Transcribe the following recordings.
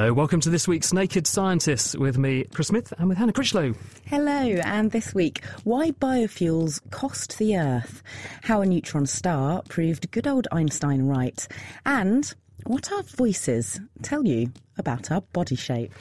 Hello, welcome to this week's Naked Scientists with me, Chris Smith, and with Hannah Critchlow. Hello, and this week, why biofuels cost the Earth, how a neutron star proved good old Einstein right, and what our voices tell you about our body shape.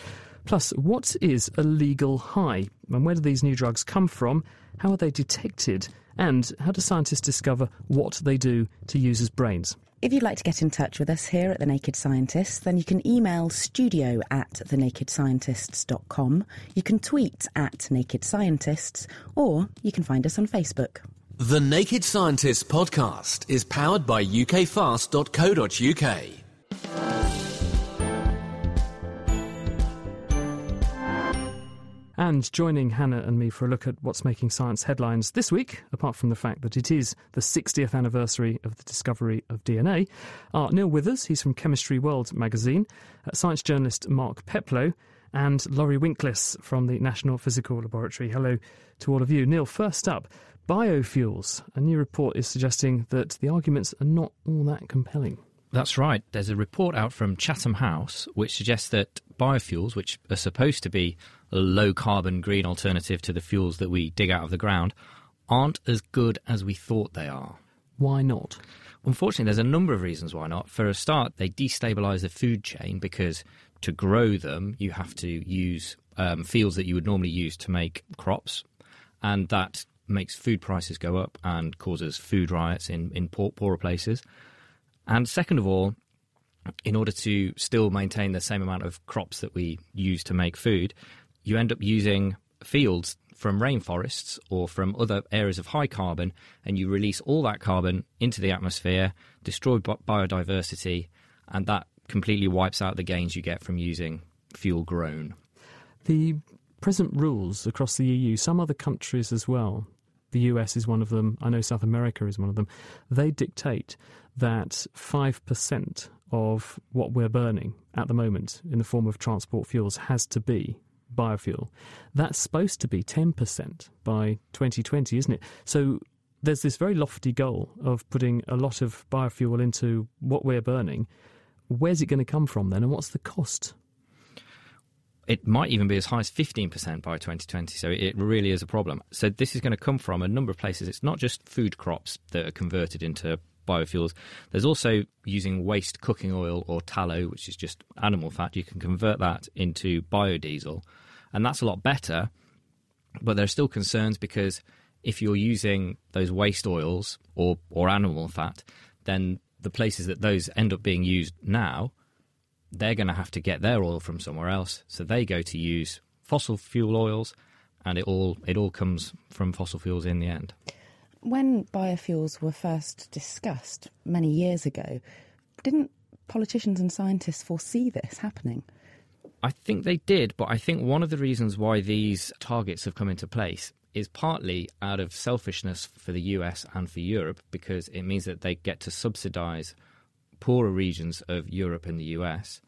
Plus, what is a legal high, and where do these new drugs come from? How are they detected? And how do scientists discover what they do to users' brains? If you'd like to get in touch with us here at The Naked Scientists, then you can email studio at thenakedscientists.com, you can tweet at Naked Scientists, or you can find us on Facebook. The Naked Scientists podcast is powered by ukfast.co.uk. And joining Hannah and me for a look at what's making science headlines this week, apart from the fact that it is the 60th anniversary of the discovery of DNA, are Neil Withers, he's from Chemistry World magazine, uh, science journalist Mark Peplow, and Laurie Winkless from the National Physical Laboratory. Hello to all of you. Neil, first up, biofuels. A new report is suggesting that the arguments are not all that compelling. That's right. There's a report out from Chatham House which suggests that biofuels, which are supposed to be low carbon green alternative to the fuels that we dig out of the ground, aren't as good as we thought they are. Why not? Unfortunately, there's a number of reasons why not. For a start, they destabilize the food chain because to grow them, you have to use um, fields that you would normally use to make crops, and that makes food prices go up and causes food riots in, in poor, poorer places. And second of all, in order to still maintain the same amount of crops that we use to make food, you end up using fields from rainforests or from other areas of high carbon, and you release all that carbon into the atmosphere, destroy biodiversity, and that completely wipes out the gains you get from using fuel grown. The present rules across the EU, some other countries as well, the US is one of them, I know South America is one of them, they dictate that 5% of what we're burning at the moment in the form of transport fuels has to be biofuel. That's supposed to be 10% by 2020, isn't it? So there's this very lofty goal of putting a lot of biofuel into what we're burning. Where's it going to come from then, and what's the cost? It might even be as high as 15% by 2020, so it really is a problem. So, this is going to come from a number of places. It's not just food crops that are converted into biofuels. There's also using waste cooking oil or tallow, which is just animal fat. You can convert that into biodiesel, and that's a lot better. But there are still concerns because if you're using those waste oils or, or animal fat, then the places that those end up being used now they're going to have to get their oil from somewhere else. So they go to use fossil fuel oils, and it all it all comes from fossil fuels in the end. When biofuels were first discussed many years ago, didn't politicians and scientists foresee this happening? I think they did, but I think one of the reasons why these targets have come into place is partly out of selfishness for the US and for Europe because it means that they get to subsidize poorer regions of Europe and the US,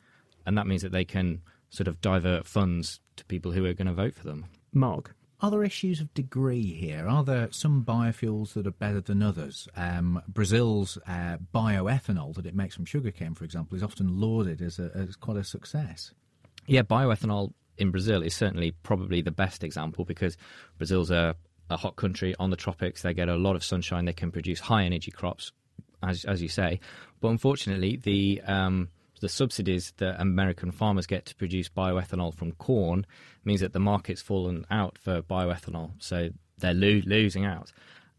and that means that they can sort of divert funds to people who are going to vote for them. Mark. Are there issues of degree here? Are there some biofuels that are better than others? Um, Brazil's uh, bioethanol that it makes from sugarcane, for example, is often lauded as, a, as quite a success. Yeah, bioethanol in Brazil is certainly probably the best example because Brazil's a, a hot country on the tropics. They get a lot of sunshine. They can produce high energy crops, as as you say. But unfortunately, the um, the subsidies that American farmers get to produce bioethanol from corn means that the market's fallen out for bioethanol, so they're lo- losing out.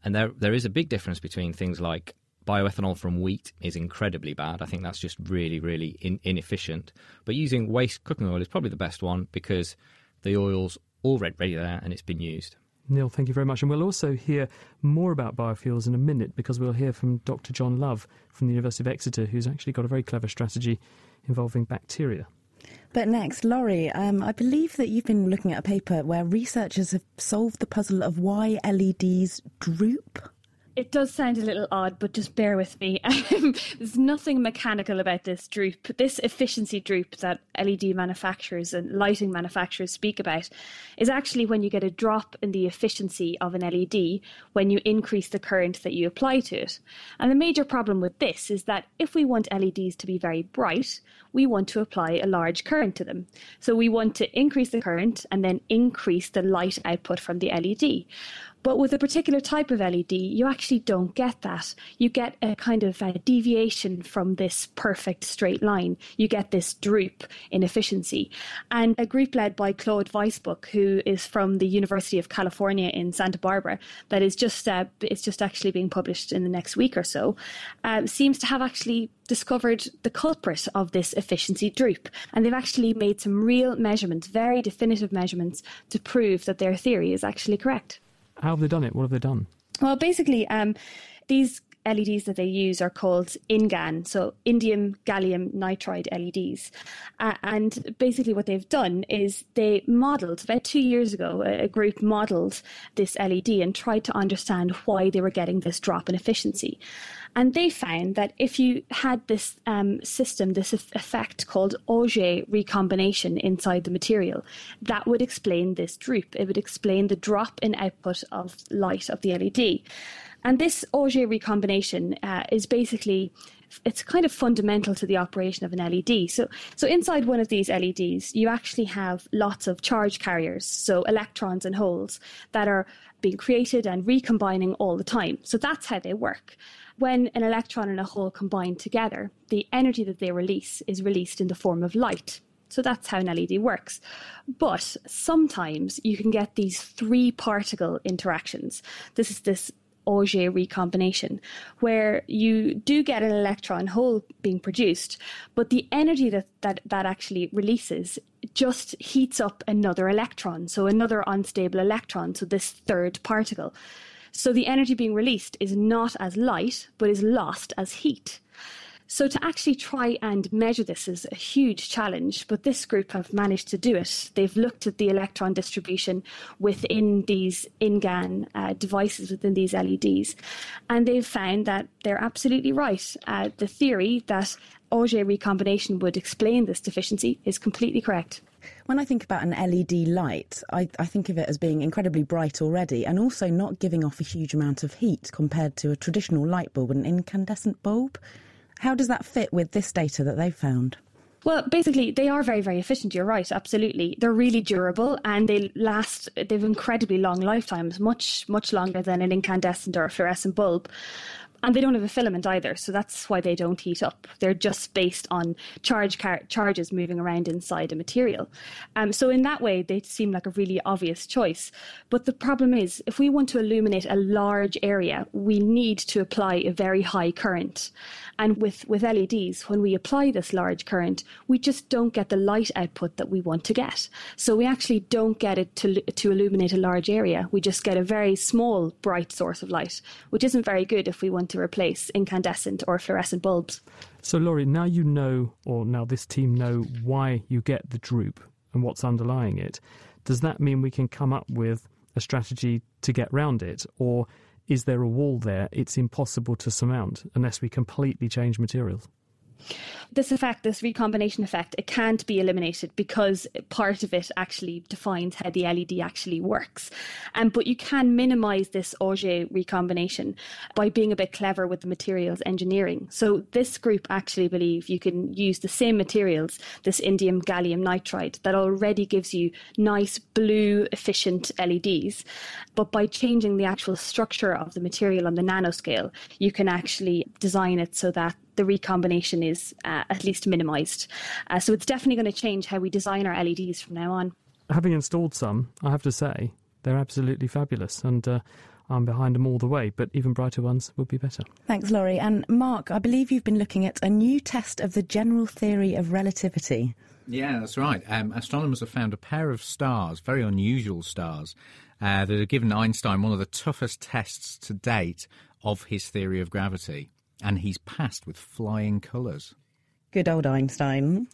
And there there is a big difference between things like bioethanol from wheat is incredibly bad. I think that's just really really in- inefficient. But using waste cooking oil is probably the best one because the oil's already there and it's been used. Neil, thank you very much. And we'll also hear more about biofuels in a minute because we'll hear from Dr. John Love from the University of Exeter, who's actually got a very clever strategy involving bacteria. But next, Laurie, um, I believe that you've been looking at a paper where researchers have solved the puzzle of why LEDs droop It does sound a little odd, but just bear with me. Um, there's nothing mechanical about this droop. This efficiency droop that LED manufacturers and lighting manufacturers speak about is actually when you get a drop in the efficiency of an LED when you increase the current that you apply to it. And the major problem with this is that if we want LEDs to be very bright, we want to apply a large current to them. So we want to increase the current and then increase the light output from the LED. But with a particular type of LED, you actually don't get that. You get a kind of a deviation from this perfect straight line. You get this droop in efficiency. And a group led by Claude Weisbuch, who is from the University of California in Santa Barbara, that is just uh, it's just actually being published in the next week or so, uh, seems to have actually discovered the culprit of this efficiency droop. And they've actually made some real measurements, very definitive measurements, to prove that their theory is actually correct. How have they done it? What have they done? Well, basically, um, these LEDs that they use are called InGaN, so indium gallium nitride LEDs. Uh, and basically, what they've done is they modeled, about two years ago, a group modeled this LED and tried to understand why they were getting this drop in efficiency. And they found that if you had this um, system, this effect called Auger recombination inside the material, that would explain this droop. It would explain the drop in output of light of the LED. And this Auger recombination uh, is basically it's kind of fundamental to the operation of an LED. So, so inside one of these LEDs, you actually have lots of charge carriers, so electrons and holes that are being created and recombining all the time. So that's how they work when an electron and a hole combine together, the energy that they release is released in the form of light. So that's how an LED works. But sometimes you can get these three particle interactions. This is this Auger recombination, where you do get an electron hole being produced, but the energy that, that that actually releases just heats up another electron, so another unstable electron, so this third particle. So the energy being released is not as light, but is lost as heat. So to actually try and measure this is a huge challenge, but this group have managed to do it. They've looked at the electron distribution within these InGaN uh, devices, within these LEDs, and they've found that they're absolutely right. Uh, the theory that Auger recombination would explain this deficiency is completely correct. When I think about an LED light, I, I, think of it as being incredibly bright already and also not giving off a huge amount of heat compared to a traditional light bulb, an incandescent bulb. How does that fit with this data that they've found? Well, basically, they are very, very efficient. You're right, absolutely. They're really durable and they last, they've incredibly long lifetimes, much, much longer than an incandescent or a fluorescent bulb and they don't have a filament either, so that's why they don't heat up. They're just based on charge car- charges moving around inside a material. Um, so in that way, they seem like a really obvious choice. But the problem is, if we want to illuminate a large area, we need to apply a very high current. And with, with LEDs, when we apply this large current, we just don't get the light output that we want to get. So we actually don't get it to, to illuminate a large area. We just get a very small, bright source of light, which isn't very good if we want to replace incandescent or fluorescent bulbs. So, Laurie, now you know, or now this team know, why you get the droop and what's underlying it. Does that mean we can come up with a strategy to get round it? Or is there a wall there it's impossible to surmount unless we completely change materials? This effect, this recombination effect, it can't be eliminated because part of it actually defines how the LED actually works. Um, but you can minimize this Auger recombination by being a bit clever with the materials engineering. So this group actually believe you can use the same materials, this indium gallium nitride, that already gives you nice blue efficient LEDs. But by changing the actual structure of the material on the nanoscale, you can actually design it so that the recombination is uh, at least minimized. Uh, so it's definitely going to change how we design our LEDs from now on. Having installed some, I have to say, they're absolutely fabulous. And uh, I'm behind them all the way, but even brighter ones would be better. Thanks, Laurie. And Mark, I believe you've been looking at a new test of the general theory of relativity. Yeah, that's right. Um, astronomers have found a pair of stars, very unusual stars, uh, that have given Einstein one of the toughest tests to date of his theory of gravity and he's passed with flying colours. Good old Einstein.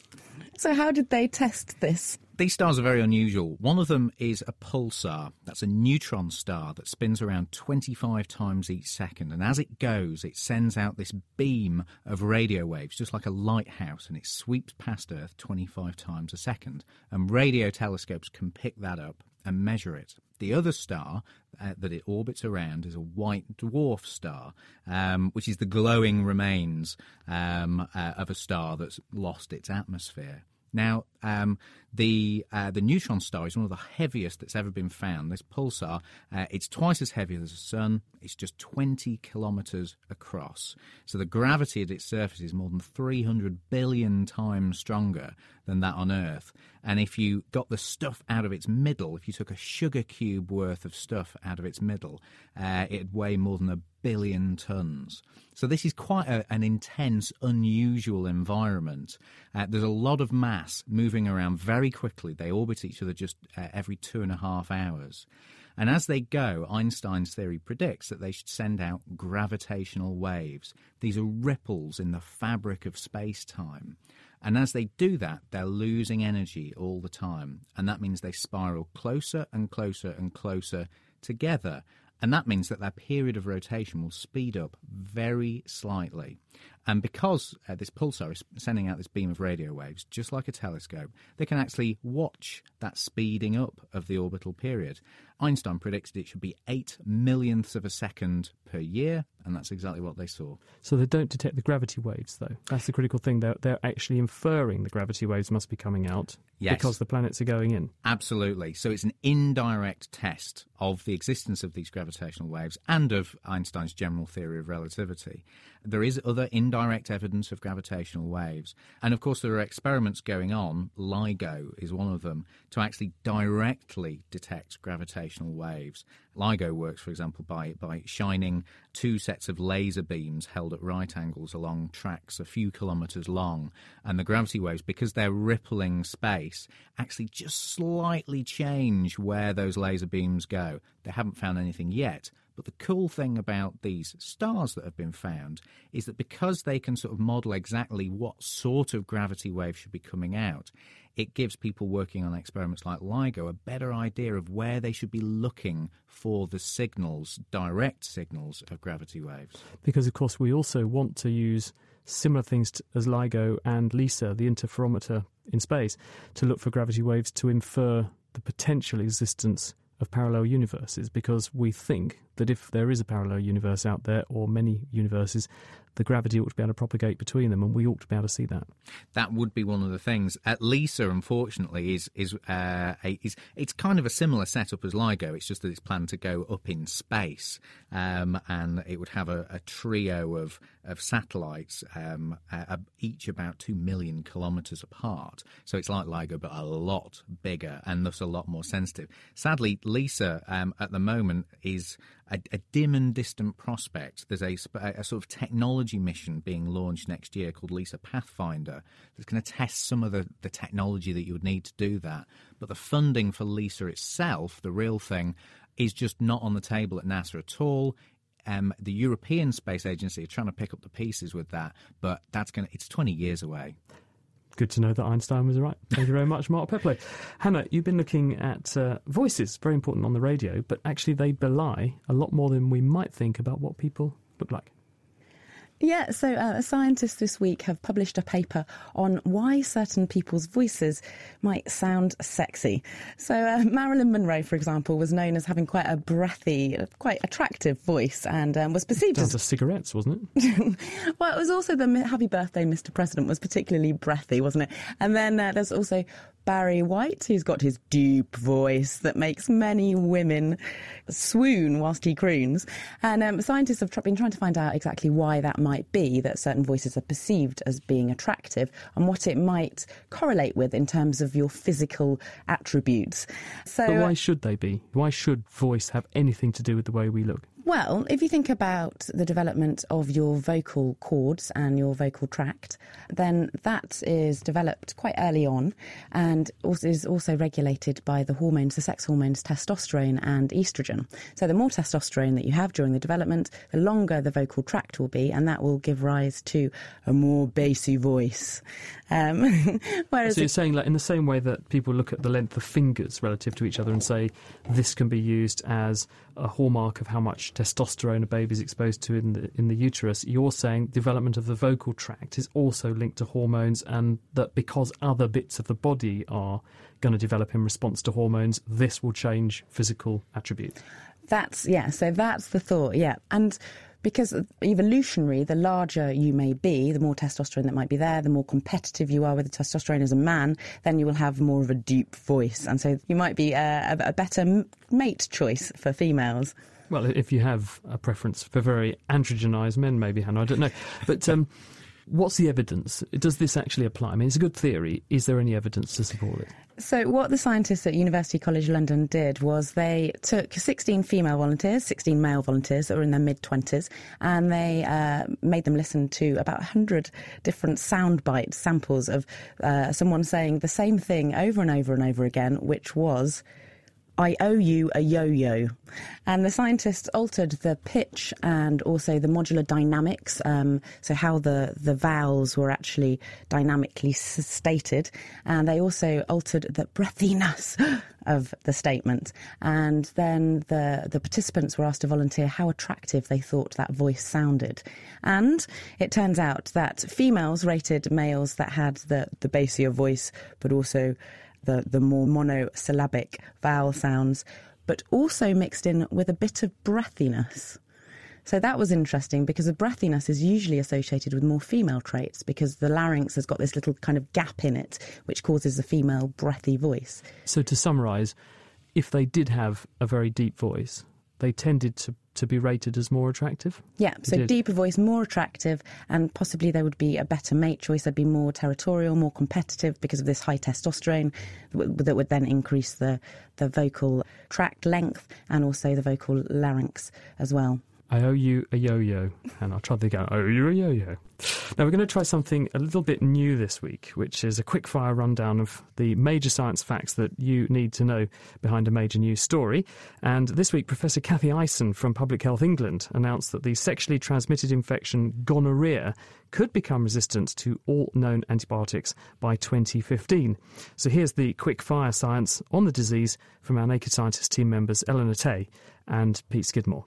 So, how did they test this These stars are very unusual. One of them is a pulsar. That's a neutron star that spins around 25 times each second. And as it goes, it sends out this beam of radio waves, just like a lighthouse, and it sweeps past Earth 25 times a second. And radio telescopes can pick that up and measure it. The other star uh, that it orbits around is a white dwarf star, um, which is the glowing remains um, uh, of a star that's lost its atmosphere. Now, um, the uh, the neutron star is one of the heaviest that's ever been found. This pulsar, uh, it's twice as heavy as the sun. It's just 20 kilometers across. So the gravity at its surface is more than 300 billion times stronger than that on Earth. And if you got the stuff out of its middle, if you took a sugar cube worth of stuff out of its middle, uh, it'd weigh more than a billion tons. So this is quite a, an intense, unusual environment. Uh, there's a lot of mass moving around very quickly. They orbit each other just uh, every two and a half hours. And as they go, Einstein's theory predicts that they should send out gravitational waves. These are ripples in the fabric of space time. And as they do that, they're losing energy all the time. And that means they spiral closer and closer and closer together. And that means that their period of rotation will speed up very slightly. And because uh, this pulsar is sending out this beam of radio waves, just like a telescope, they can actually watch that speeding up of the orbital period. Einstein predicted it should be eight millionths of a second per year, and that's exactly what they saw. So they don't detect the gravity waves, though. That's the critical thing. They're, they're actually inferring the gravity waves must be coming out Yes. because the planets are going in. Absolutely. So it's an indirect test of the existence of these gravitational waves and of Einstein's general theory of relativity. There is other indirect evidence of gravitational waves. And of course, there are experiments going on, LIGO is one of them, to actually directly detect gravitational waves. LIGO works, for example, by, by shining two sets of laser beams held at right angles along tracks a few kilometres long. And the gravity waves, because they're rippling space, actually just slightly change where those laser beams go. They haven't found anything yet. But the cool thing about these stars that have been found is that because they can sort of model exactly what sort of gravity wave should be coming out, it gives people working on experiments like LIGO a better idea of where they should be looking for the signals, direct signals of gravity waves. Because, of course, we also want to use similar things to, as LIGO and LISA, the interferometer in space, to look for gravity waves to infer the potential existence of parallel universes because we think that if there is a parallel universe out there or many universes, the gravity ought to be able to propagate between them, and we ought to be able to see that. That would be one of the things. At LISA, unfortunately, is is uh, a, is it's kind of a similar setup as LIGO. It's just that it's planned to go up in space, um, and it would have a, a trio of of satellites, um, uh, each about two million kilometres apart. So it's like LIGO, but a lot bigger and thus a lot more sensitive. Sadly, LISA um, at the moment is a, a, dim and distant prospect. There's a, a, sort of technology mission being launched next year called LISA Pathfinder that's going to test some of the, the technology that you would need to do that. But the funding for LISA itself, the real thing, is just not on the table at NASA at all. Um, the European Space Agency are trying to pick up the pieces with that, but that's going to, it's 20 years away good to know that Einstein was right. Thank you very much, Mark Pepley. Hannah, you've been looking at uh, voices, very important on the radio, but actually they belie a lot more than we might think about what people look like. Yeah, so uh, scientists this week have published a paper on why certain people's voices might sound sexy. So, uh, Marilyn Monroe, for example, was known as having quite a breathy, quite attractive voice and um, was perceived as. cigarettes, wasn't it? well, it was also the Happy Birthday, Mr. President was particularly breathy, wasn't it? And then uh, there's also Barry White, who's got his deep voice that makes many women swoon whilst he croons. And um, scientists have been trying to find out exactly why that might be, that certain voices are perceived as being attractive, and what it might correlate with in terms of your physical attributes. So, but why should they be? Why should voice have anything to do with the way we look? Well, if you think about the development of your vocal cords and your vocal tract, then that is developed quite early on and also is also regulated by the hormones, the sex hormones testosterone and estrogen. So the more testosterone that you have during the development, the longer the vocal tract will be, and that will give rise to a more bassy voice. Um, whereas so you're saying, like, in the same way that people look at the length of fingers relative to each other and say this can be used as a hallmark of how much testosterone a baby is exposed to in the in the uterus, you're saying development of the vocal tract is also linked to hormones, and that because other bits of the body are going to develop in response to hormones, this will change physical attributes. That's yeah. So that's the thought. Yeah, and because evolutionary, the larger you may be, the more testosterone that might be there, the more competitive you are with the testosterone as a man, then you will have more of a deep voice. And so you might be a, a better mate choice for females. Well, if you have a preference for very androgenized men, maybe, Hannah, I don't know. But um, what's the evidence? Does this actually apply? I mean, it's a good theory. Is there any evidence to support it? So, what the scientists at University College London did was they took 16 female volunteers, 16 male volunteers that were in their mid 20s, and they uh, made them listen to about 100 different soundbite samples of uh, someone saying the same thing over and over and over again, which was, I owe you a yo yo. And the scientists altered the pitch and also the modular dynamics, um, so how the, the vowels were actually dynamically stated. And they also altered the breathiness of the statement. And then the, the participants were asked to volunteer how attractive they thought that voice sounded. And it turns out that females rated males that had the, the bassier voice, but also the, the more monosyllabic vowel sounds, but also mixed in with a bit of breathiness. So that was interesting because the breathiness is usually associated with more female traits because the larynx has got this little kind of gap in it which causes a female breathy voice. So to summarise, if they did have a very deep voice, they tended to to be rated as more attractive? Yeah, so deeper voice, more attractive, and possibly there would be a better mate choice. They'd be more territorial, more competitive because of this high testosterone that would then increase the, the vocal tract length and also the vocal larynx as well. I owe you a yo-yo, and I'll try to go. I owe you a yo-yo. Now we're going to try something a little bit new this week, which is a quick-fire rundown of the major science facts that you need to know behind a major news story. And this week, Professor Kathy Ison from Public Health England announced that the sexually transmitted infection gonorrhea could become resistant to all known antibiotics by 2015. So here's the quick-fire science on the disease from our Naked Scientist team members Eleanor Tay and Pete Skidmore.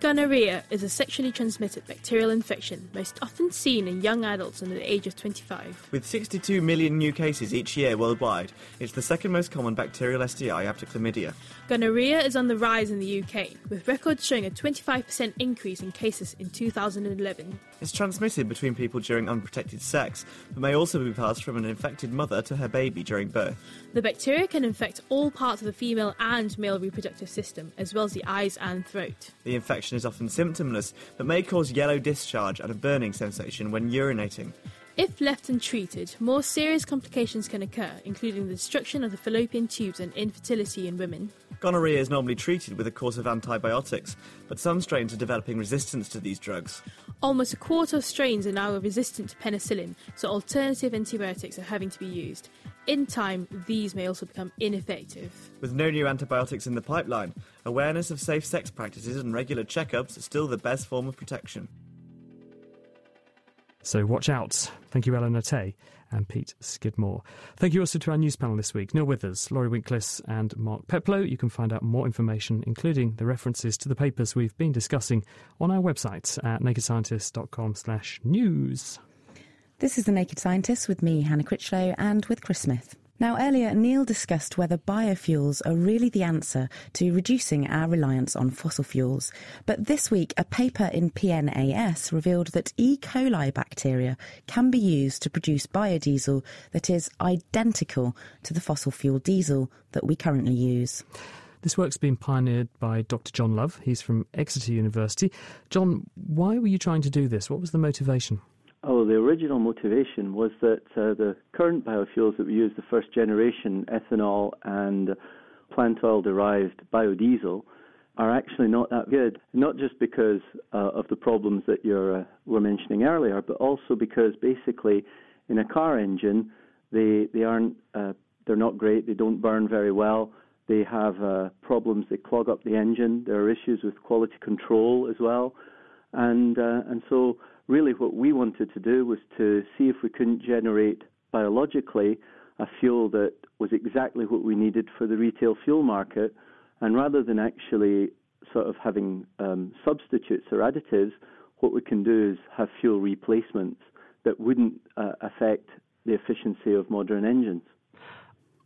Gonorrhea is a sexually transmitted bacterial infection most often seen in young adults under the age of 25. With 62 million new cases each year worldwide, it's the second most common bacterial STI after chlamydia. Gonorrhea is on the rise in the UK, with records showing a 25% increase in cases in 2011. It's transmitted between people during unprotected sex, but may also be passed from an infected mother to her baby during birth. The bacteria can infect all parts of the female and male reproductive system, as well as the eyes and throat. The infection is often symptomless, but may cause yellow discharge and a burning sensation when urinating. If left untreated, more serious complications can occur, including the destruction of the fallopian tubes and infertility in women. Gonorrhea is normally treated with a course of antibiotics, but some strains are developing resistance to these drugs. Almost a quarter of strains are now resistant to penicillin, so alternative antibiotics are having to be used. In time, these may also become ineffective. With no new antibiotics in the pipeline, awareness of safe sex practices and regular checkups are still the best form of protection. So watch out. Thank you, Eleanor Tay and Pete Skidmore. Thank you also to our news panel this week, Neil Withers, Laurie Winklis and Mark Peplow. You can find out more information, including the references to the papers we've been discussing, on our website at nakedscientist.com slash news. This is The Naked Scientist with me, Hannah Critchlow, and with Chris Smith. Now, earlier, Neil discussed whether biofuels are really the answer to reducing our reliance on fossil fuels. But this week, a paper in PNAS revealed that E. coli bacteria can be used to produce biodiesel that is identical to the fossil fuel diesel that we currently use. This work's been pioneered by Dr. John Love. He's from Exeter University. John, why were you trying to do this? What was the motivation? Oh, the original motivation was that uh, the current biofuels that we use, the first generation, ethanol and plant oil derived biodiesel are actually not that good. Not just because uh, of the problems that you uh, were mentioning earlier, but also because basically in a car engine, they, they aren't, uh, they're not great, they don't burn very well. They have uh, problems, they clog up the engine. There are issues with quality control as well. And, uh, and so, really, what we wanted to do was to see if we couldn't generate biologically a fuel that was exactly what we needed for the retail fuel market. And rather than actually sort of having um, substitutes or additives, what we can do is have fuel replacements that wouldn't uh, affect the efficiency of modern engines.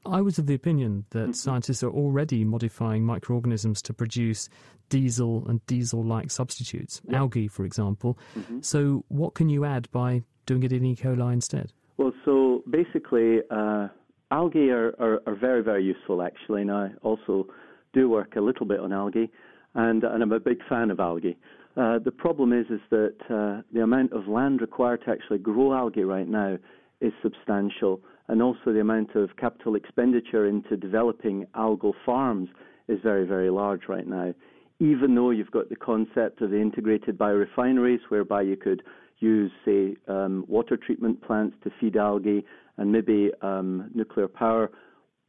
I was of the opinion that mm-hmm. scientists are already modifying microorganisms to produce diesel and diesel like substitutes, algae, for example. Mm-hmm. So, what can you add by doing it in E. coli instead? Well, so basically, uh, algae are, are, are, very, very useful, actually, and I also do work a little bit on algae, and, and I'm a big fan of algae. Uh, the problem is, is that uh, the amount of land required to actually grow algae right now is substantial and also the amount of capital expenditure into developing algal farms is very, very large right now. Even though you've got the concept of the integrated biorefineries, whereby you could use, say, um, water treatment plants to feed algae and maybe um, nuclear power,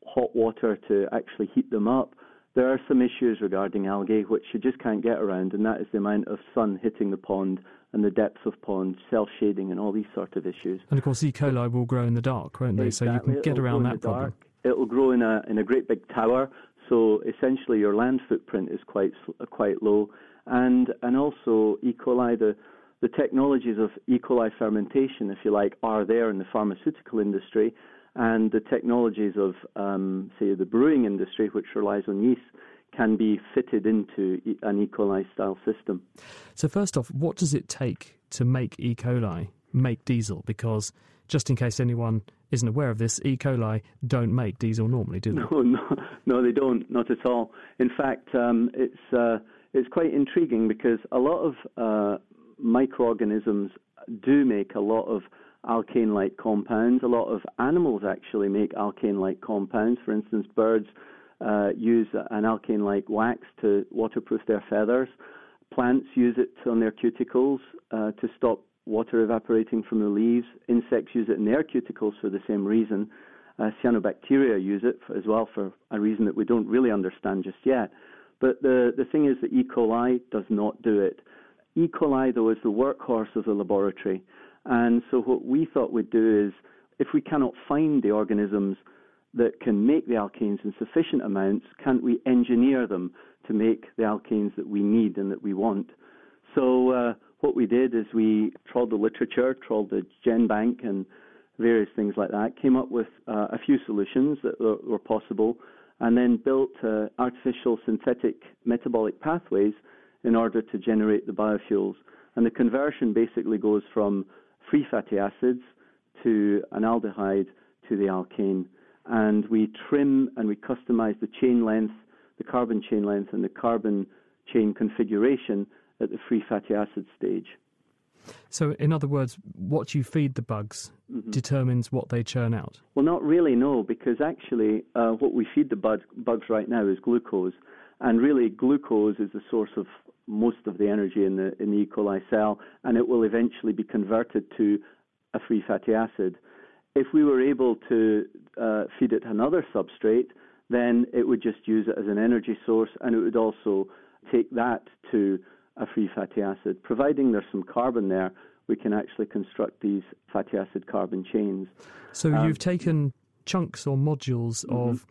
hot water to actually heat them up. There are some issues regarding algae which you just can't get around, and that is the amount of sun hitting the pond and the depth of ponds, self shading, and all these sort of issues. And of course, E. coli will grow in the dark, won't they? Exactly. So you can get It'll around that problem. Dark. It'll grow in a in a great big tower, so essentially your land footprint is quite quite low, and and also E. coli the the technologies of E. coli fermentation, if you like, are there in the pharmaceutical industry, and the technologies of, um, say, the brewing industry, which relies on yeast, can be fitted into an E. coli style system. So, first off, what does it take to make E. coli make diesel? Because just in case anyone isn't aware of this, E. coli don't make diesel normally, do they? No, no, no they don't, not at all. In fact, um, it's uh, it's quite intriguing because a lot of uh, microorganisms do make a lot of alkane-like compounds. A lot of animals actually make alkane-like compounds. For instance, birds uh, use an alkane-like wax to waterproof their feathers. Plants use it on their cuticles uh, to stop water evaporating from the leaves. Insects use it in their cuticles for the same reason. Uh, cyanobacteria use it as well for a reason that we don't really understand just yet. But the, the thing is that E. coli does not do it. E. coli, though, is the workhorse of the laboratory. And so what we thought we'd do is, if we cannot find the organisms that can make the alkanes in sufficient amounts, can't we engineer them to make the alkanes that we need and that we want? So uh, what we did is we trawled the literature, trawled the GenBank and various things like that, came up with uh, a few solutions that were, were possible, and then built uh, artificial synthetic metabolic pathways in order to generate the biofuels. And the conversion basically goes from free fatty acids to an aldehyde to the alkane. And we trim and we customize the chain length, the carbon chain length, and the carbon chain configuration at the free fatty acid stage. So, in other words, what you feed the bugs mm-hmm. determines what they churn out? Well, not really, no, because actually, uh, what we feed the bug- bugs right now is glucose. And really, glucose is the source of most of the energy in the in the E. coli cell, and it will eventually be converted to a free fatty acid. If we were able to uh, feed it another substrate, then it would just use it as an energy source, and it would also take that to a free fatty acid. Providing there's some carbon there, we can actually construct these fatty acid carbon chains. So um, you've taken chunks or modules mm-hmm. of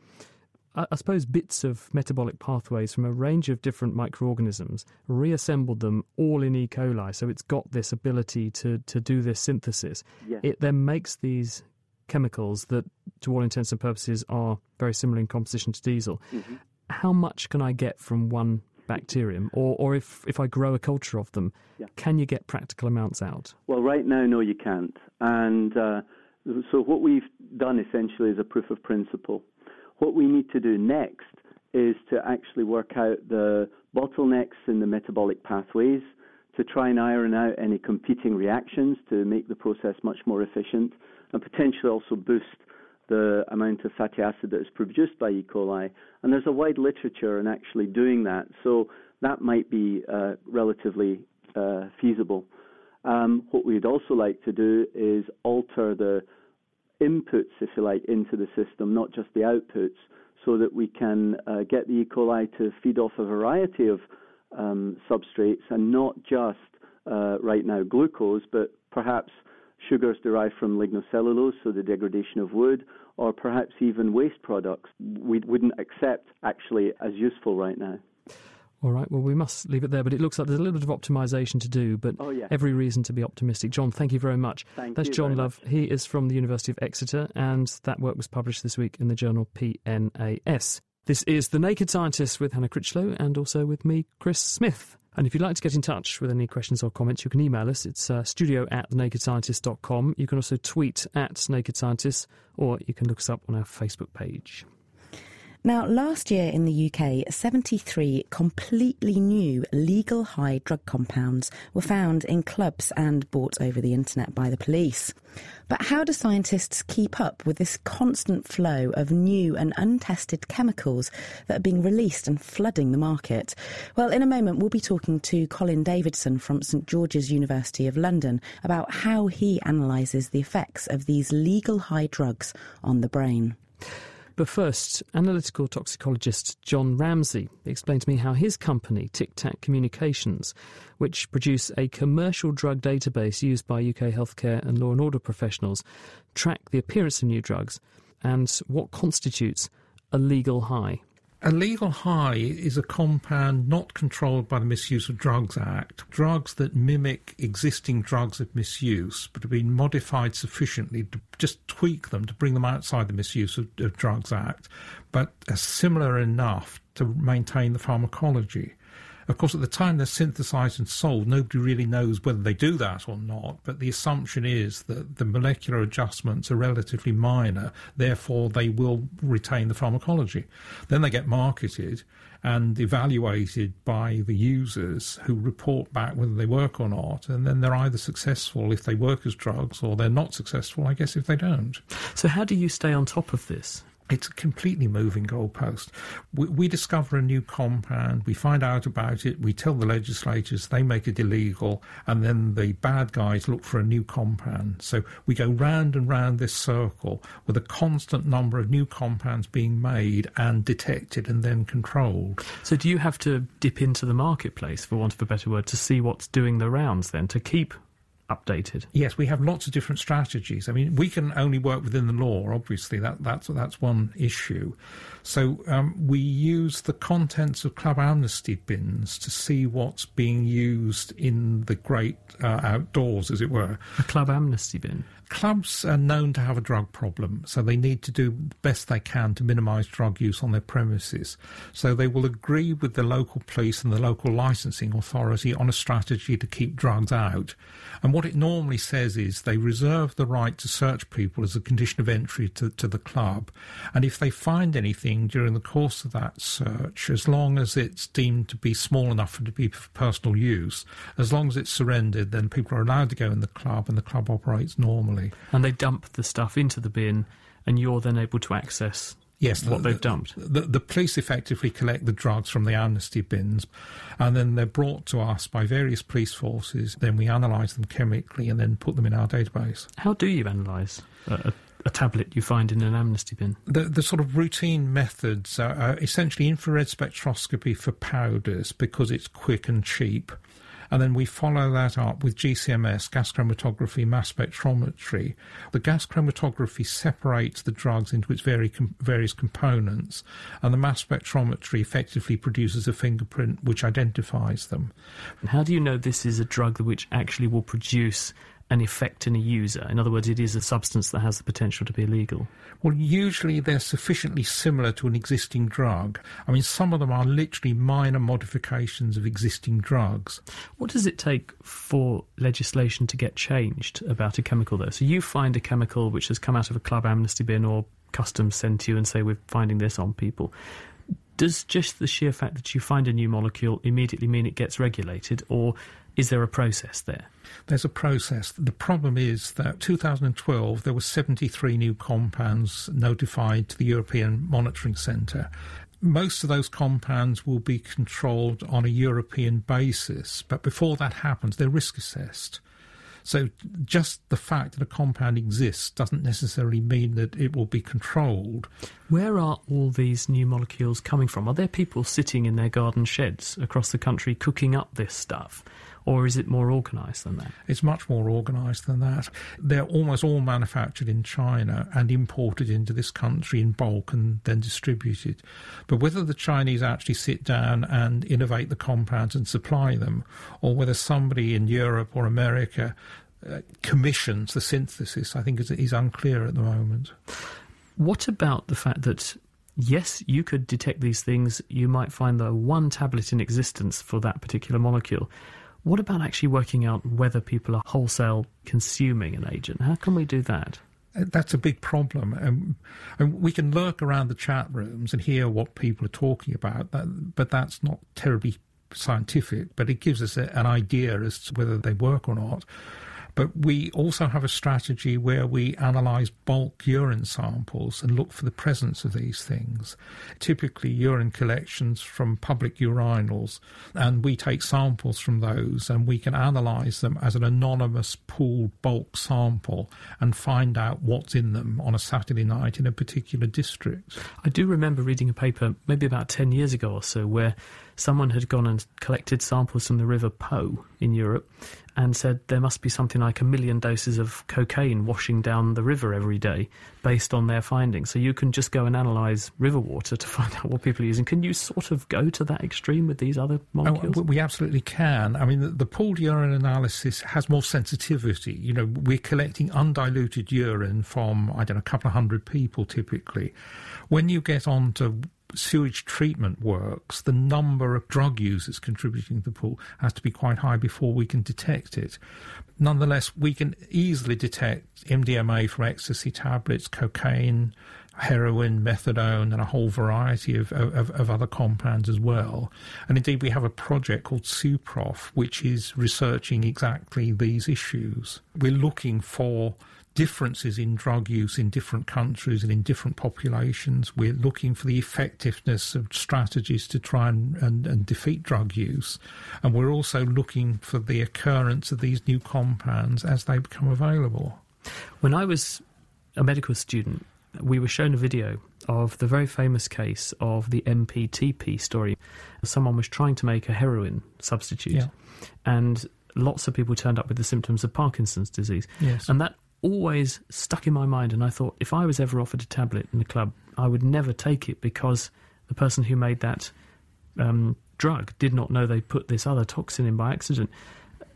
I suppose, bits of metabolic pathways from a range of different microorganisms, reassembled them all in E. coli. So it's got this ability to, to do this synthesis. Yes. It then makes these chemicals that, to all intents and purposes, are very similar in composition to diesel. Mm-hmm. How much can I get from one bacterium? Or, or if, if I grow a culture of them, yeah. can you get practical amounts out? Well, right now, no, you can't. And uh, so what we've done essentially is a proof of principle. What we need to do next is to actually work out the bottlenecks in the metabolic pathways to try and iron out any competing reactions to make the process much more efficient and potentially also boost the amount of fatty acid that is produced by E. coli. And there's a wide literature in actually doing that, so that might be uh, relatively uh, feasible. Um, what we'd also like to do is alter the inputs, if you like, into the system, not just the outputs, so that we can uh, get the E. coli to feed off a variety of um, substrates and not just uh, right now glucose, but perhaps sugars derived from lignocellulose, so the degradation of wood, or perhaps even waste products we wouldn't accept actually as useful right now. All right, well, we must leave it there, but it looks like there's a little bit of optimization to do, but oh, yeah. every reason to be optimistic. John, thank you very much. Thank That's John Love. much. He is from the University of Exeter, and that work was published this week in the journal PNAS. This is The Naked Scientist with Hannah Critchlow and also with me, Chris Smith. And if you'd like to get in touch with any questions or comments, you can email us. It's uh, studio at thenakedscientist.com. You can also tweet at Naked Scientists, or you can look us up on our Facebook page. Now, last year in the UK, 73 completely new legal high drug compounds were found in clubs and bought over the internet by the police. But how do scientists keep up with this constant flow of new and untested chemicals that are being released and flooding the market? Well, in a moment, we'll be talking to Colin Davidson from St George's University of London about how he analyses the effects of these legal high drugs on the brain. But first, analytical toxicologist John Ramsey explained to me how his company, Tic Tac Communications, which produce a commercial drug database used by UK healthcare and law and order professionals, track the appearance of new drugs and what constitutes a legal high. A legal high is a compound not controlled by the Misuse of Drugs Act. Drugs that mimic existing drugs of misuse but have been modified sufficiently to just tweak them to bring them outside the Misuse of, of Drugs Act, but are similar enough to maintain the pharmacology. Of course, at the time they're synthesized and sold, nobody really knows whether they do that or not, but the assumption is that the molecular adjustments are relatively minor, therefore they will retain the pharmacology. Then they get marketed and evaluated by the users who report back whether they work or not, and then they're either successful if they work as drugs or they're not successful, I guess, if they don't. So, how do you stay on top of this? It's a completely moving goalpost. We, we, discover a new compound, we find out about it, we tell the legislators, they make it illegal, and then the bad guys look for a new compound. So we go round and round this circle with a constant number of new compounds being made and detected and then controlled. So, do you have to dip into the marketplace, for want of a better word, to see what's doing the rounds then, to keep updated. Yes, we have lots of different strategies. I mean, we can only work within the law. Obviously, that that's that's one issue. So um, we use the contents of club amnesty bins to see what's being used in the great uh, outdoors, as it were. A club amnesty bin. Clubs are known to have a drug problem, so they need to do the best they can to minimise drug use on their premises. So they will agree with the local police and the local licensing authority on a strategy to keep drugs out. And what it normally says is they reserve the right to search people as a condition of entry to, to the club. And if they find anything during the course of that search, as long as it's deemed to be small enough to be for personal use, as long as it's surrendered, then people are allowed to go in the club and the club operates normally. And they dump the stuff into the bin, and you're then able to access Yes, what the, they've dumped. The, the, police effectively collect the drugs from the amnesty bins, and then they're brought to us by various police forces. Then we analyse them chemically and then put them in our database. How do you analyse a, a, tablet you find in an amnesty bin? The, the sort of routine methods are, are essentially infrared spectroscopy for powders because it's quick and cheap and then we follow that up with GCMS, gas chromatography, mass spectrometry. The gas chromatography separates the drugs into its various components, and the mass spectrometry effectively produces a fingerprint which identifies them. How do you know this is a drug which actually will produce an effect in a user. In other words, it is a substance that has the potential to be illegal. Well, usually they're sufficiently similar to an existing drug. I mean, some of them are literally minor modifications of existing drugs. What does it take for legislation to get changed about a chemical, though? So you find a chemical which has come out of a club amnesty bin or customs sent to you and say, we're finding this on people does just the sheer fact that you find a new molecule immediately mean it gets regulated, or Is there a process there? There's a process. The problem is that 2012 there were 73 new compounds notified to the European Monitoring Centre. Most of those compounds will be controlled on a European basis, but before that happens, they're risk assessed. So just the fact that a compound exists doesn't necessarily mean that it will be controlled. Where are all these new molecules coming from? Are there people sitting in their garden sheds across the country cooking up this stuff? Or is it more organised than that? It's much more organised than that. They're almost all manufactured in China and imported into this country in bulk and then distributed. But whether the Chinese actually sit down and innovate the compounds and supply them, or whether somebody in Europe or America uh, commissions the synthesis, I think is, is unclear at the moment. What about the fact that yes, you could detect these things. You might find the one tablet in existence for that particular molecule. What about actually working out whether people are wholesale consuming an agent? How can we do that? Uh, that's a big problem. Um, and we can lurk around the chat rooms and hear what people are talking about, but that's not terribly scientific. But it gives us a, an idea as to whether they work or not. But we also have a strategy where we analyse bulk urine samples and look for the presence of these things. Typically, urine collections from public urinals, and we take samples from those and we can analyse them as an anonymous pooled bulk sample and find out what's in them on a Saturday night in a particular district. I do remember reading a paper maybe about 10 years ago or so where someone had gone and collected samples from the River Po in Europe and said there must be something like a million doses of cocaine washing down the river every day based on their findings. So you can just go and analyse river water to find out what people are using. Can you sort of go to that extreme with these other oh, molecules? Oh, we absolutely can. I mean, the, the pooled urine analysis has more sensitivity. You know, we're collecting undiluted urine from, I don't know, a couple of hundred people typically. When you get on to sewage treatment works, the number of drug users contributing to the pool has to be quite high before we can detect it. Nonetheless, we can easily detect MDMA from ecstasy tablets, cocaine, heroin, methadone, and a whole variety of, of, of, other compounds as well. And indeed, we have a project called SUPROF, which is researching exactly these issues. We're looking for differences in drug use in different countries and in different populations. We're looking for the effectiveness of strategies to try and, and, and, defeat drug use. And we're also looking for the occurrence of these new compounds as they become available. When I was a medical student, we were shown a video of the very famous case of the MPTP story. Someone was trying to make a heroin substitute, yeah. and lots of people turned up with the symptoms of Parkinson's disease. Yes. And that always stuck in my mind. And I thought, if I was ever offered a tablet in the club, I would never take it because the person who made that um, drug did not know they put this other toxin in by accident.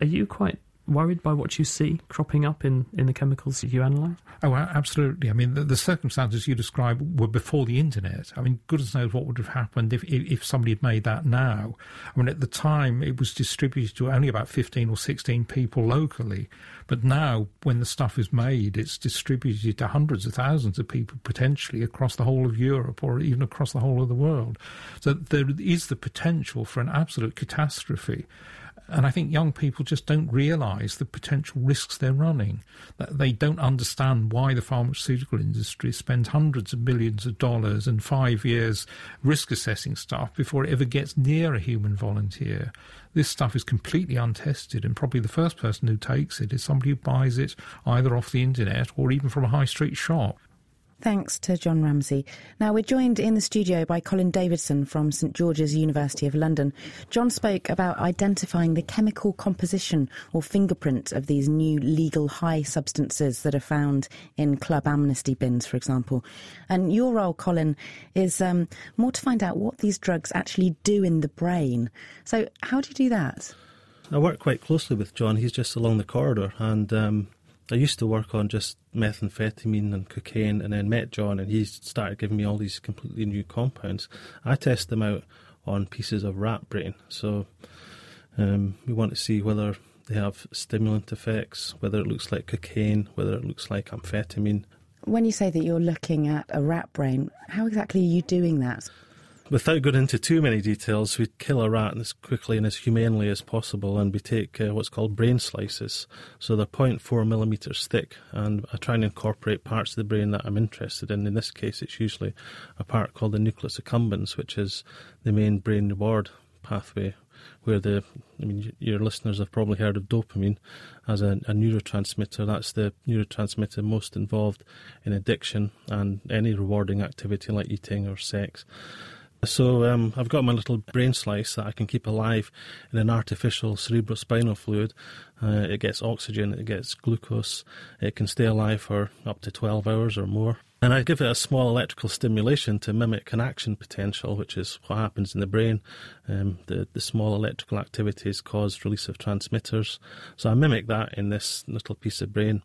Are you quite worried by what you see cropping up in, in the chemicals that you analyse? Oh, absolutely. I mean, the, the, circumstances you describe were before the internet. I mean, goodness knows what would have happened if, if, if somebody had made that now. I mean, at the time, it was distributed to only about 15 or 16 people locally. But now, when the stuff is made, it's distributed to hundreds of thousands of people potentially across the whole of Europe or even across the whole of the world. So there is the potential for an absolute catastrophe. And I think young people just don't realise the potential risks they're running. They don't understand why the pharmaceutical industry spends hundreds of millions of dollars and five years risk assessing stuff before it ever gets near a human volunteer. This stuff is completely untested, and probably the first person who takes it is somebody who buys it either off the internet or even from a high street shop. Thanks to John Ramsey. Now, we're joined in the studio by Colin Davidson from St George's University of London. John spoke about identifying the chemical composition or fingerprint of these new legal high substances that are found in club amnesty bins, for example. And your role, Colin, is um, more to find out what these drugs actually do in the brain. So, how do you do that? I work quite closely with John. He's just along the corridor, and um, I used to work on just methamphetamine and cocaine, and then met John, and he started giving me all these completely new compounds. I test them out on pieces of rat brain, so um, we want to see whether they have stimulant effects, whether it looks like cocaine, whether it looks like amphetamine. When you say that you're looking at a rat brain, how exactly are you doing that? Without going into too many details, we kill a rat as quickly and as humanely as possible, and we take uh, what's called brain slices. So they're 0.4 millimeters thick, and I try and incorporate parts of the brain that I'm interested in. In this case, it's usually a part called the nucleus accumbens, which is the main brain reward pathway where the, I mean, your listeners have probably heard of dopamine as a, a, neurotransmitter. That's the neurotransmitter most involved in addiction and any rewarding activity like eating or sex. So um, I've got my little brain slice that I can keep alive in an artificial cerebrospinal fluid. Uh, it gets oxygen, it gets glucose, it can stay alive for up to 12 hours or more. And I give it a small electrical stimulation to mimic an action potential, which is what happens in the brain. Um, the, the small electrical activities cause release of transmitters. So I mimic that in this little piece of brain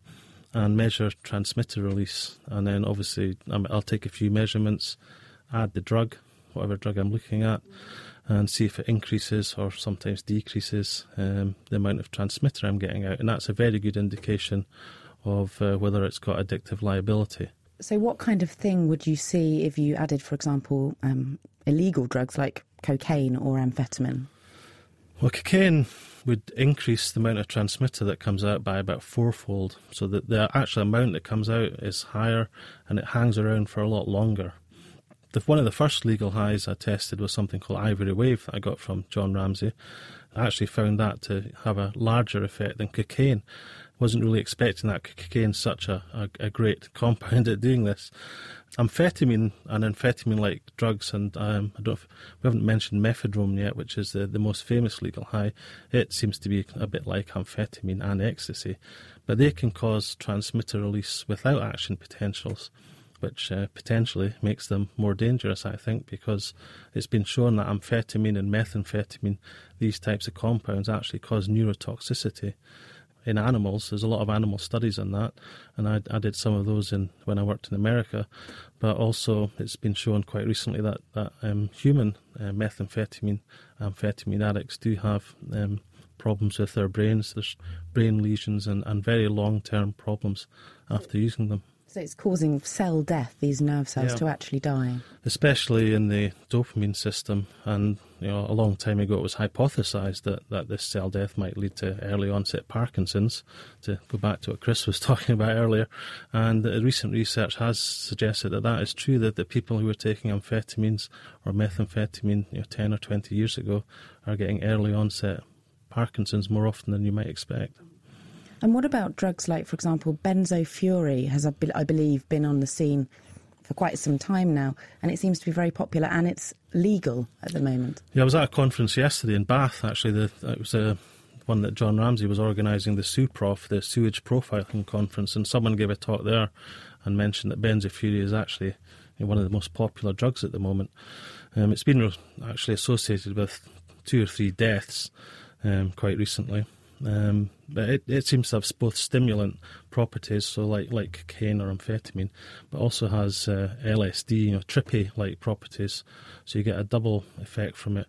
and measure transmitter release. And then obviously I'll take a few measurements, add the drug, whatever drug I'm looking at, and see if it increases or sometimes decreases um, the amount of transmitter I'm getting out. And that's a very good indication of uh, whether it's got addictive liability. So, what kind of thing would you see if you added, for example, um, illegal drugs like cocaine or amphetamine? Well, cocaine would increase the amount of transmitter that comes out by about fourfold, so that the actual amount that comes out is higher and it hangs around for a lot longer. The, one of the first legal highs I tested was something called Ivory Wave that I got from John Ramsey. I actually found that to have a larger effect than cocaine wasn't really expecting that cocaine's such a, a, a, great compound at doing this. Amphetamine and amphetamine-like drugs, and um, I don't. we haven't mentioned mephedrone yet, which is the, the most famous legal high. It seems to be a bit like amphetamine and ecstasy, but they can cause transmitter release without action potentials which uh, potentially makes them more dangerous, I think, because it's been shown that amphetamine and methamphetamine, these types of compounds, actually cause neurotoxicity in animals. There's a lot of animal studies on that, and I, I did some of those in when I worked in America. But also, it's been shown quite recently that that um, human uh, methamphetamine amphetamine addicts do have um, problems with their brains. There's brain lesions and, and very long term problems after using them. So it's causing cell death, these nerve cells yeah. to actually die. Especially in the dopamine system. And you know, a long time ago it was hypothesized that, that this cell death might lead to early onset Parkinson's, to go back to what Chris was talking about earlier. And recent research has suggested that that is true, that the people who were taking amphetamines or methamphetamine you know, 10 or 20 years ago are getting early onset Parkinson's more often than you might expect. And what about drugs like, for example, benzofury has, I believe, been on the scene for quite some time now, and it seems to be very popular and it's legal at the moment. Yeah, I was at a conference yesterday in Bath, actually. The, it was a one that John Ramsey was organising, the SUPROF, the Sewage Profiling Conference, and someone gave a talk there and mentioned that benzofury is actually one of the most popular drugs at the moment. Um, it's been actually associated with two or three deaths um, quite recently. Um, but it, it seems to have both stimulant properties, so like like cocaine or amphetamine, but also has uh, LSD, you know, trippy like properties. So you get a double effect from it.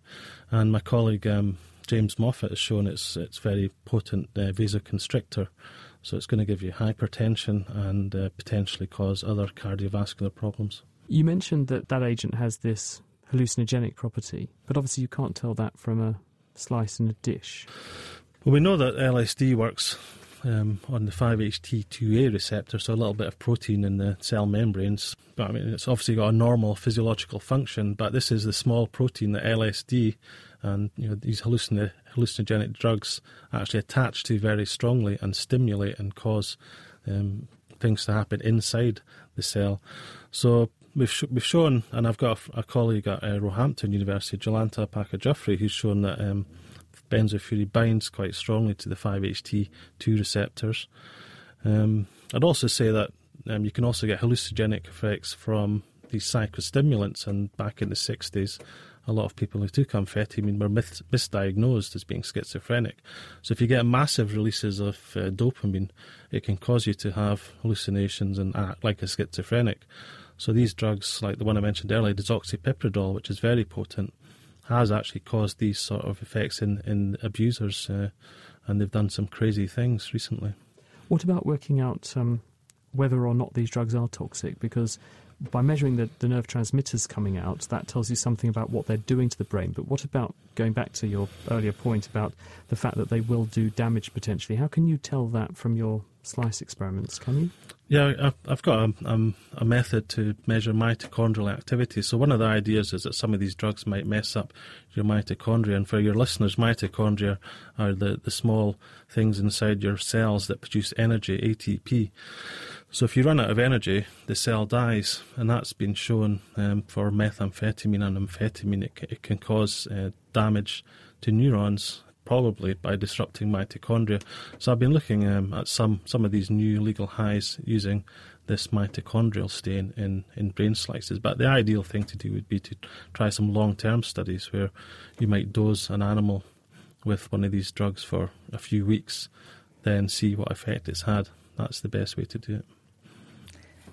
And my colleague um, James Moffat has shown it's it's very potent uh, vasoconstrictor. So it's going to give you hypertension and uh, potentially cause other cardiovascular problems. You mentioned that that agent has this hallucinogenic property, but obviously you can't tell that from a slice in a dish. Well, we know that LSD works um, on the 5-HT2A receptor, so a little bit of protein in the cell membranes. But I mean, it's obviously got a normal physiological function, but this is the small protein that LSD and you know these hallucin- hallucinogenic drugs actually attach to very strongly and stimulate and cause um, things to happen inside the cell. So we've sh- we've shown, and I've got a, colleague at uh, Roehampton University, Jolanta Opacka-Juffry, who's shown that. Um, benzofury binds quite strongly to the 5-HT2 receptors. Um, I'd also say that um, you can also get hallucinogenic effects from these psychostimulants, and back in the 60s, a lot of people who took amphetamine were mis- misdiagnosed as being schizophrenic. So if you get massive releases of uh, dopamine, it can cause you to have hallucinations and act like a schizophrenic. So these drugs, like the one I mentioned earlier, desoxypipradrol, which is very potent, has actually caused these sort of effects in, in abusers, uh, and they've done some crazy things recently. What about working out um, whether or not these drugs are toxic? Because by measuring the, the nerve transmitters coming out, that tells you something about what they're doing to the brain. But what about going back to your earlier point about the fact that they will do damage potentially? How can you tell that from your slice experiments? Can you? Yeah, I've, I've got a, um, a method to measure mitochondrial activity. So one of the ideas is that some of these drugs might mess up your mitochondria. And for your listeners, mitochondria are the, the small things inside your cells that produce energy, ATP. So if you run out of energy, the cell dies, and that's been shown um, for methamphetamine and amphetamine. It, it can cause uh, damage to neurons probably by disrupting mitochondria. So I've been looking um, at some, some of these new legal highs using this mitochondrial stain in, in brain slices. But the ideal thing to do would be to try some long term studies where you might dose an animal with one of these drugs for a few weeks, then see what effect it's had. That's the best way to do it.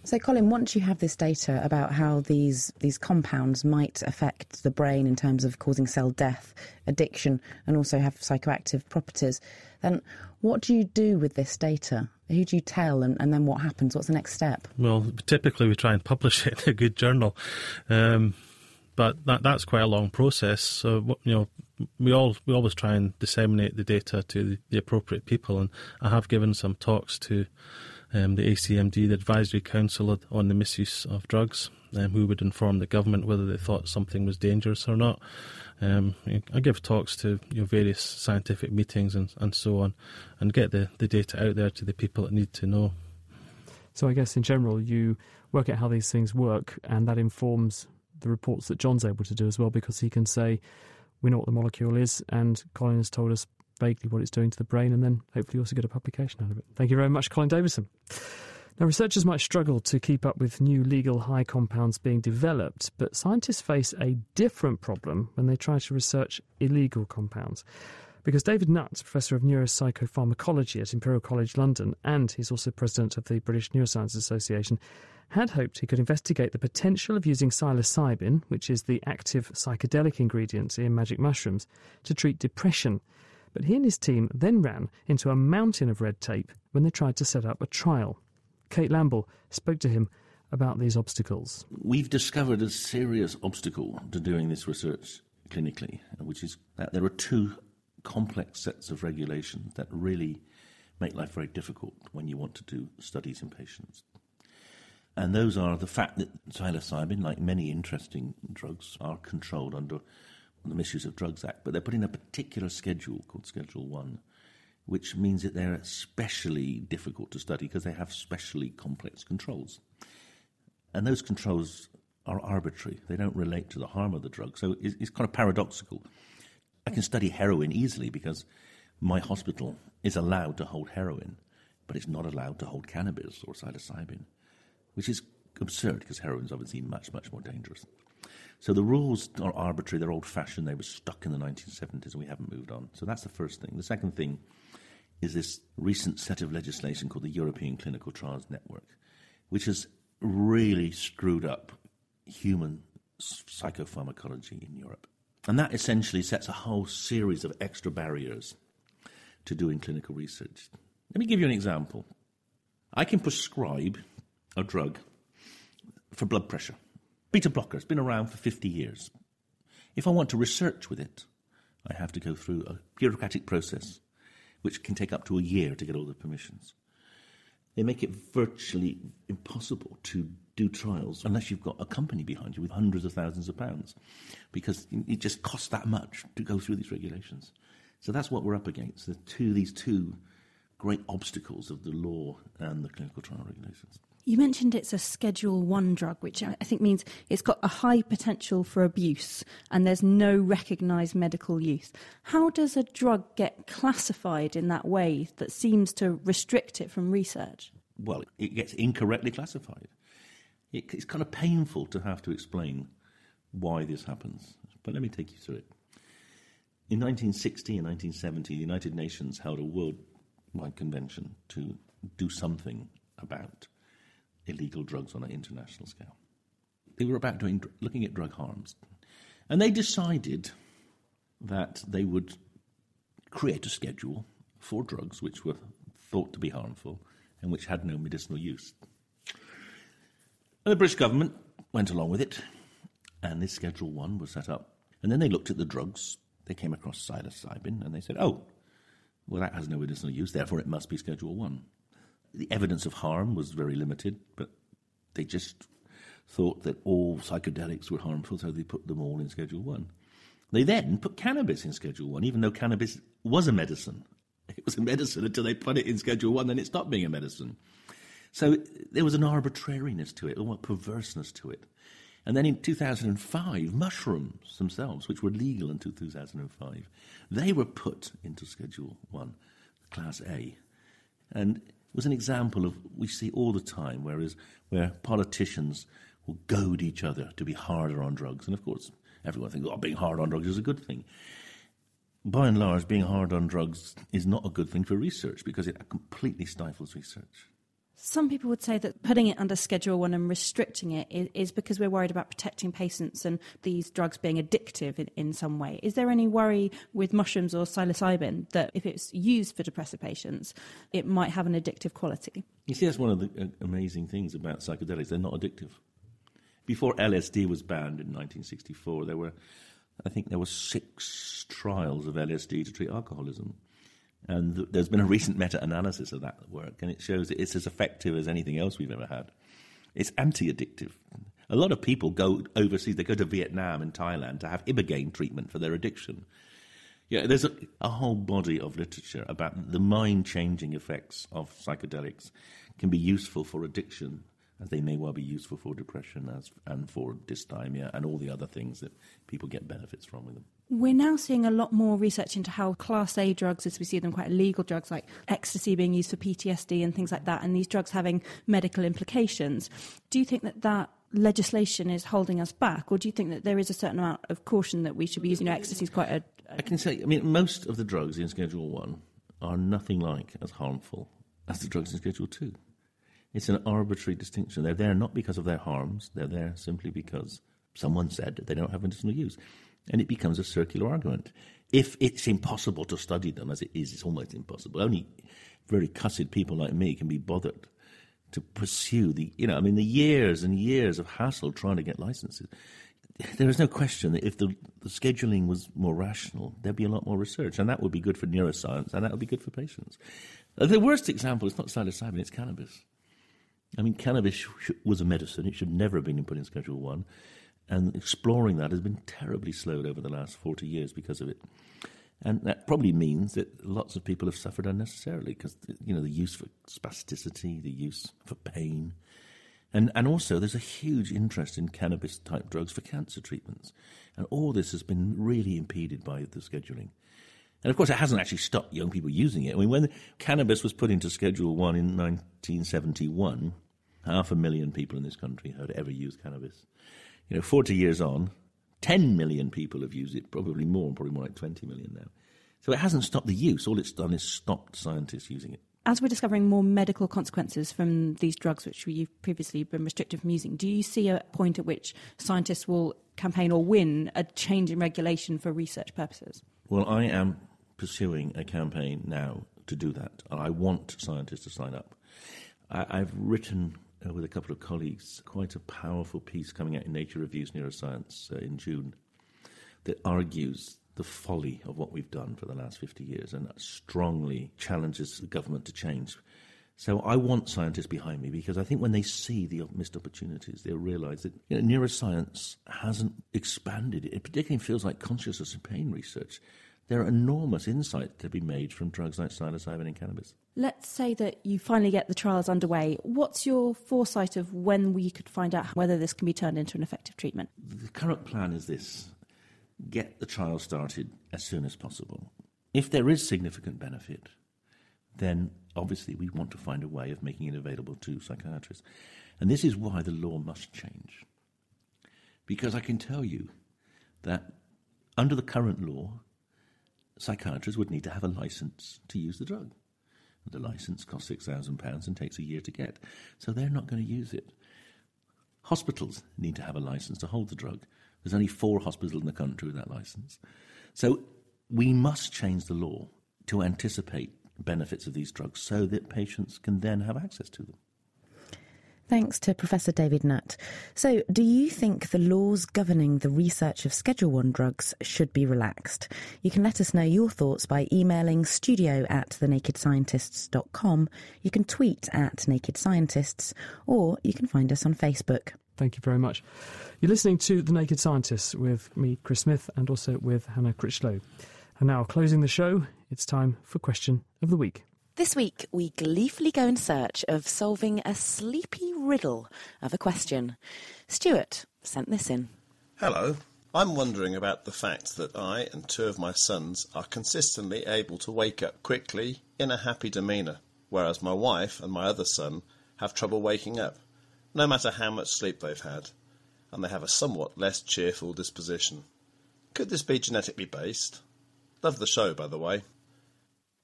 So, Colin, once you have this data about how these these compounds might affect the brain in terms of causing cell death, addiction, and also have psychoactive properties, then what do you do with this data? Who do you tell, and, and then what happens? What's the next step? Well, typically we try and publish it in a good journal, um, but that that's quite a long process. So you know, we all we always try and disseminate the data to the, the appropriate people, and I have given some talks to um, the ACMD, the Advisory Council on the Misuse of Drugs, um, who would inform the government whether they thought something was dangerous or not. Um, I give talks to you know, various scientific meetings and, and so on, and get the, the data out there to the people that need to know. So I guess in general, you work out how these things work, and that informs the reports that John's able to do as well, because he can say, "We know what the molecule is," and Colin has told us vaguely what it's doing to the brain, and then hopefully also get a publication out of it. Thank you very much, Colin Davidson. Now, researchers might struggle to keep up with new legal high compounds being developed, but scientists face a different problem when they try to research illegal compounds. Because David Nutt, Professor of Neuropsychopharmacology at Imperial College London, and he's also President of the British Neuroscience Association, had hoped he could investigate the potential of using psilocybin, which is the active psychedelic ingredient in magic mushrooms, to treat depression but he and his team then ran into a mountain of red tape when they tried to set up a trial. Kate Lamble spoke to him about these obstacles. We've discovered a serious obstacle to doing this research clinically, which is that there are two complex sets of regulations that really make life very difficult when you want to do studies in patients. And those are the fact that psilocybin, like many interesting drugs, are controlled under the Misuse of Drugs Act, but they're put in a particular schedule called Schedule 1, which means that they're especially difficult to study because they have specially complex controls. And those controls are arbitrary, they don't relate to the harm of the drug. So it's, it's kind of paradoxical. I can study heroin easily because my hospital is allowed to hold heroin, but it's not allowed to hold cannabis or psilocybin, which is absurd because heroin is obviously much, much more dangerous. So the rules are arbitrary, they're old fashioned, they were stuck in the 1970s and we haven't moved on. So that's the first thing. The second thing is this recent set of legislation called the European Clinical Trials Network, which has really screwed up human psychopharmacology in Europe. And that essentially sets a whole series of extra barriers to doing clinical research. Let me give you an example. I can prescribe a drug for blood pressure. Beta blocker has been around for 50 years. If I want to research with it, I have to go through a bureaucratic process which can take up to a year to get all the permissions. They make it virtually impossible to do trials unless you've got a company behind you with hundreds of thousands of pounds because it just costs that much to go through these regulations. So that's what we're up against the two, these two great obstacles of the law and the clinical trial regulations. You mentioned it's a Schedule 1 drug, which I think means it's got a high potential for abuse and there's no recognised medical use. How does a drug get classified in that way that seems to restrict it from research? Well, it gets incorrectly classified. it's kind of painful to have to explain why this happens, but let me take you through it. In 1960 and 1970, the United Nations held a worldwide convention to do something about illegal drugs on an international scale. They were about doing, looking at drug harms. And they decided that they would create a schedule for drugs which were thought to be harmful and which had no medicinal use. And the British government went along with it, and this Schedule 1 was set up. And then they looked at the drugs. They came across psilocybin, and they said, oh, well, that has no medicinal use, therefore it must be Schedule 1. The evidence of harm was very limited, but they just thought that all psychedelics were harmful, so they put them all in Schedule 1. They then put cannabis in Schedule 1, even though cannabis was a medicine. It was a medicine until they put it in Schedule 1, then it stopped being a medicine. So there was an arbitrariness to it, or a perverseness to it. And then in 2005, mushrooms themselves, which were legal until 2005, they were put into Schedule 1, Class A. And was an example of we see all the time, whereas where politicians will goad each other to be harder on drugs. And of course, everyone thinks, oh, being hard on drugs is a good thing. By and large, being hard on drugs is not a good thing for research because it completely stifles research. Some people would say that putting it under Schedule 1 and restricting it is, is because we're worried about protecting patients and these drugs being addictive in, in, some way. Is there any worry with mushrooms or psilocybin that if it's used for depressive patients, it might have an addictive quality? You see, that's one of the uh, amazing things about psychedelics. They're not addictive. Before LSD was banned in 1964, there were, I think, there were six trials of LSD to treat alcoholism. And th- there's been a recent meta analysis of that work, and it shows that it's as effective as anything else we've ever had. It's anti addictive. A lot of people go overseas, they go to Vietnam and Thailand to have Ibogaine treatment for their addiction. Yeah, there's a, a whole body of literature about the mind changing effects of psychedelics can be useful for addiction as they may well be useful for depression as, and for dysthymia and all the other things that people get benefits from with them. We're now seeing a lot more research into how Class A drugs, as we see them quite illegal drugs like ecstasy being used for PTSD and things like that, and these drugs having medical implications. Do you think that that legislation is holding us back, or do you think that there is a certain amount of caution that we should be using? You know, ecstasy is quite a, a. I can say, I mean, most of the drugs in Schedule 1 are nothing like as harmful as the drugs in Schedule 2. It's an arbitrary distinction. They're there not because of their harms, they're there simply because someone said they don't have medicinal use and it becomes a circular argument. If it's impossible to study them, as it is, it's almost impossible. Only very cussed people like me can be bothered to pursue the, you know, I mean, the years and years of hassle trying to get licenses. There is no question that if the, the scheduling was more rational, there'd be a lot more research, and that would be good for neuroscience, and that would be good for patients. Uh, the worst example is not psilocybin; it's cannabis. I mean, cannabis was a medicine; it should never have been put in Schedule One and exploring that has been terribly slowed over the last 40 years because of it. And that probably means that lots of people have suffered unnecessarily because, you know, the use for spasticity, the use for pain. And, and also, there's a huge interest in cannabis type drugs for cancer treatments. And all this has been really impeded by the scheduling. And of course, it hasn't actually stopped young people using it. I mean, when cannabis was put into Schedule 1 in 1971, half a million people in this country had ever used cannabis you know, 40 years on, 10 million people have used it, probably more, probably more like 20 million now. So it hasn't stopped the use. All it's done is stopped scientists using it. As we're discovering more medical consequences from these drugs, which you've previously been restricted from using, do you see a point at which scientists will campaign or win a change in regulation for research purposes? Well, I am pursuing a campaign now to do that. and I want scientists to sign up. I, have written uh, with a couple of colleagues quite a powerful piece coming out in Nature Reviews Neuroscience uh, in June that argues the folly of what we've done for the last 50 years and strongly challenges the government to change. So I want scientists behind me because I think when they see the missed opportunities, they'll realize that you know, neuroscience hasn't expanded. It particularly feels like consciousness and pain research there are enormous insights to be made from drugs like psilocybin and cannabis. Let's say that you finally get the trials underway. What's your foresight of when we could find out whether this can be turned into an effective treatment? The current plan is this get the trial started as soon as possible. If there is significant benefit, then obviously we want to find a way of making it available to psychiatrists. And this is why the law must change. Because I can tell you that under the current law, psychiatrists would need to have a license to use the drug. The license costs £6,000 and takes a year to get, so they're not going to use it. Hospitals need to have a license to hold the drug. There's only four hospitals in the country with that license. So we must change the law to anticipate benefits of these drugs so that patients can then have access to them. Thanks to Professor David Nutt. So, do you think the laws governing the research of Schedule 1 drugs should be relaxed? You can let us know your thoughts by emailing studio at thenakedscientists.com. You can tweet at Naked Scientists, or you can find us on Facebook. Thank you very much. You're listening to The Naked Scientists with me, Chris Smith, and also with Hannah Critchlow. And now, closing the show, it's time for Question of the Week. This week, we gleefully go in search of solving a sleepy riddle of a question. Stuart sent this in. Hello. I'm wondering about the fact that I and two of my sons are consistently able to wake up quickly in a happy demeanour, whereas my wife and my other son have trouble waking up, no matter how much sleep they've had, and they have a somewhat less cheerful disposition. Could this be genetically based? Love the show, by the way.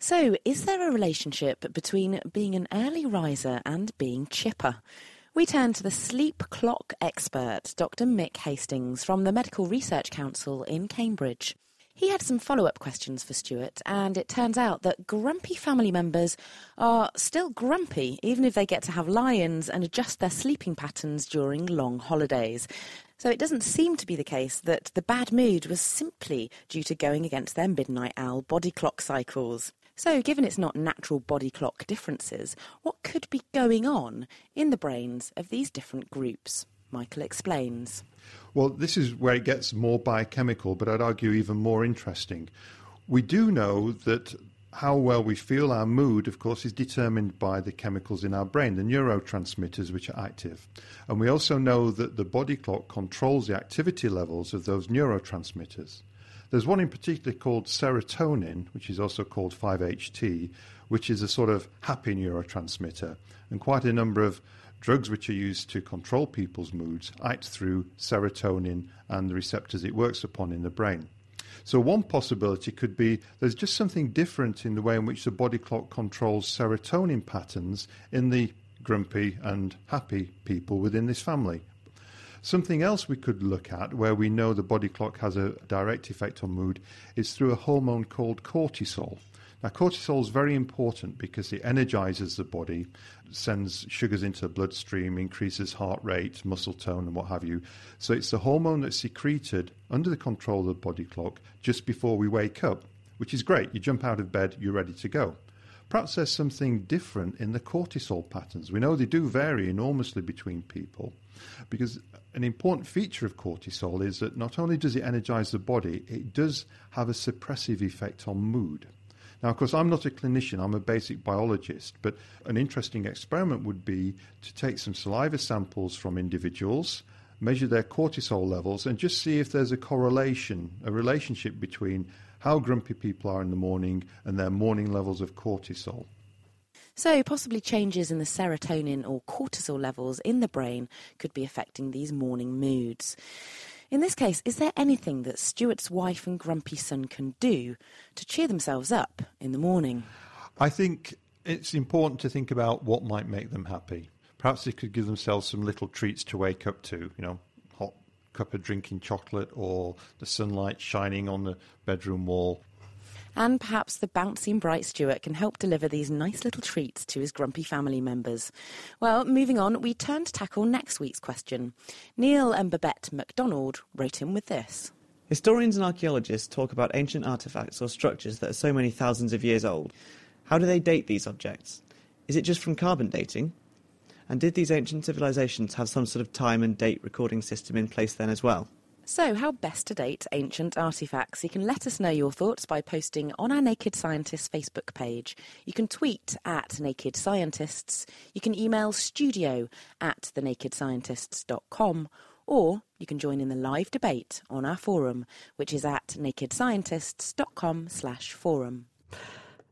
So, is there a relationship between being an early riser and being chipper? We turn to the sleep clock expert, Dr. Mick Hastings from the Medical Research Council in Cambridge. He had some follow up questions for Stuart, and it turns out that grumpy family members are still grumpy even if they get to have lions and adjust their sleeping patterns during long holidays. So it doesn't seem to be the case that the bad mood was simply due to going against their midnight owl body clock cycles. So, given it's not natural body clock differences, what could be going on in the brains of these different groups? Michael explains. Well, this is where it gets more biochemical, but I'd argue even more interesting. We do know that how well we feel, our mood, of course, is determined by the chemicals in our brain, the neurotransmitters which are active. And we also know that the body clock controls the activity levels of those neurotransmitters. There's one in particular called serotonin, which is also called 5-HT, which is a sort of happy neurotransmitter. And quite a number of drugs which are used to control people's moods act through serotonin and the receptors it works upon in the brain. So, one possibility could be there's just something different in the way in which the body clock controls serotonin patterns in the grumpy and happy people within this family. Something else we could look at where we know the body clock has a direct effect on mood is through a hormone called cortisol. Now, cortisol is very important because it energizes the body, sends sugars into the bloodstream, increases heart rate, muscle tone, and what have you. So, it's the hormone that's secreted under the control of the body clock just before we wake up, which is great. You jump out of bed, you're ready to go. Perhaps there's something different in the cortisol patterns. We know they do vary enormously between people because an important feature of cortisol is that not only does it energize the body, it does have a suppressive effect on mood. Now, of course, I'm not a clinician, I'm a basic biologist, but an interesting experiment would be to take some saliva samples from individuals, measure their cortisol levels, and just see if there's a correlation, a relationship between how grumpy people are in the morning and their morning levels of cortisol. So, possibly changes in the serotonin or cortisol levels in the brain could be affecting these morning moods. In this case, is there anything that Stuart's wife and grumpy son can do to cheer themselves up in the morning? I think it's important to think about what might make them happy. Perhaps they could give themselves some little treats to wake up to, you know, hot cup of drinking chocolate or the sunlight shining on the bedroom wall. And perhaps the bouncing bright Stuart can help deliver these nice little treats to his grumpy family members. Well, moving on, we turn to tackle next week's question. Neil and Babette MacDonald wrote in with this. Historians and archaeologists talk about ancient artefacts or structures that are so many thousands of years old. How do they date these objects? Is it just from carbon dating? And did these ancient civilizations have some sort of time and date recording system in place then as well? So, how best to date ancient artefacts? You can let us know your thoughts by posting on our Naked Scientists Facebook page. You can tweet at Naked Scientists. You can email studio at thenakedscientists.com. Or you can join in the live debate on our forum, which is at nakedscientists.com slash forum.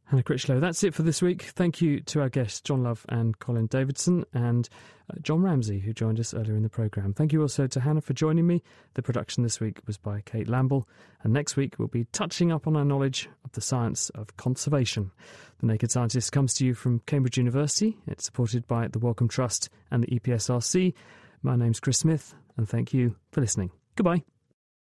Hannah Critchlow. That's it for this week. Thank you to our guests, John Love and Colin Davidson, and uh, John Ramsey, who joined us earlier in the programme. Thank you also to Hannah for joining me. The production this week was by Kate Lamble, and next week we'll be touching up on our knowledge of the science of conservation. The Naked Scientist comes to you from Cambridge University. It's supported by the Wellcome Trust and the EPSRC. My name's Chris Smith, and thank you for listening. Goodbye.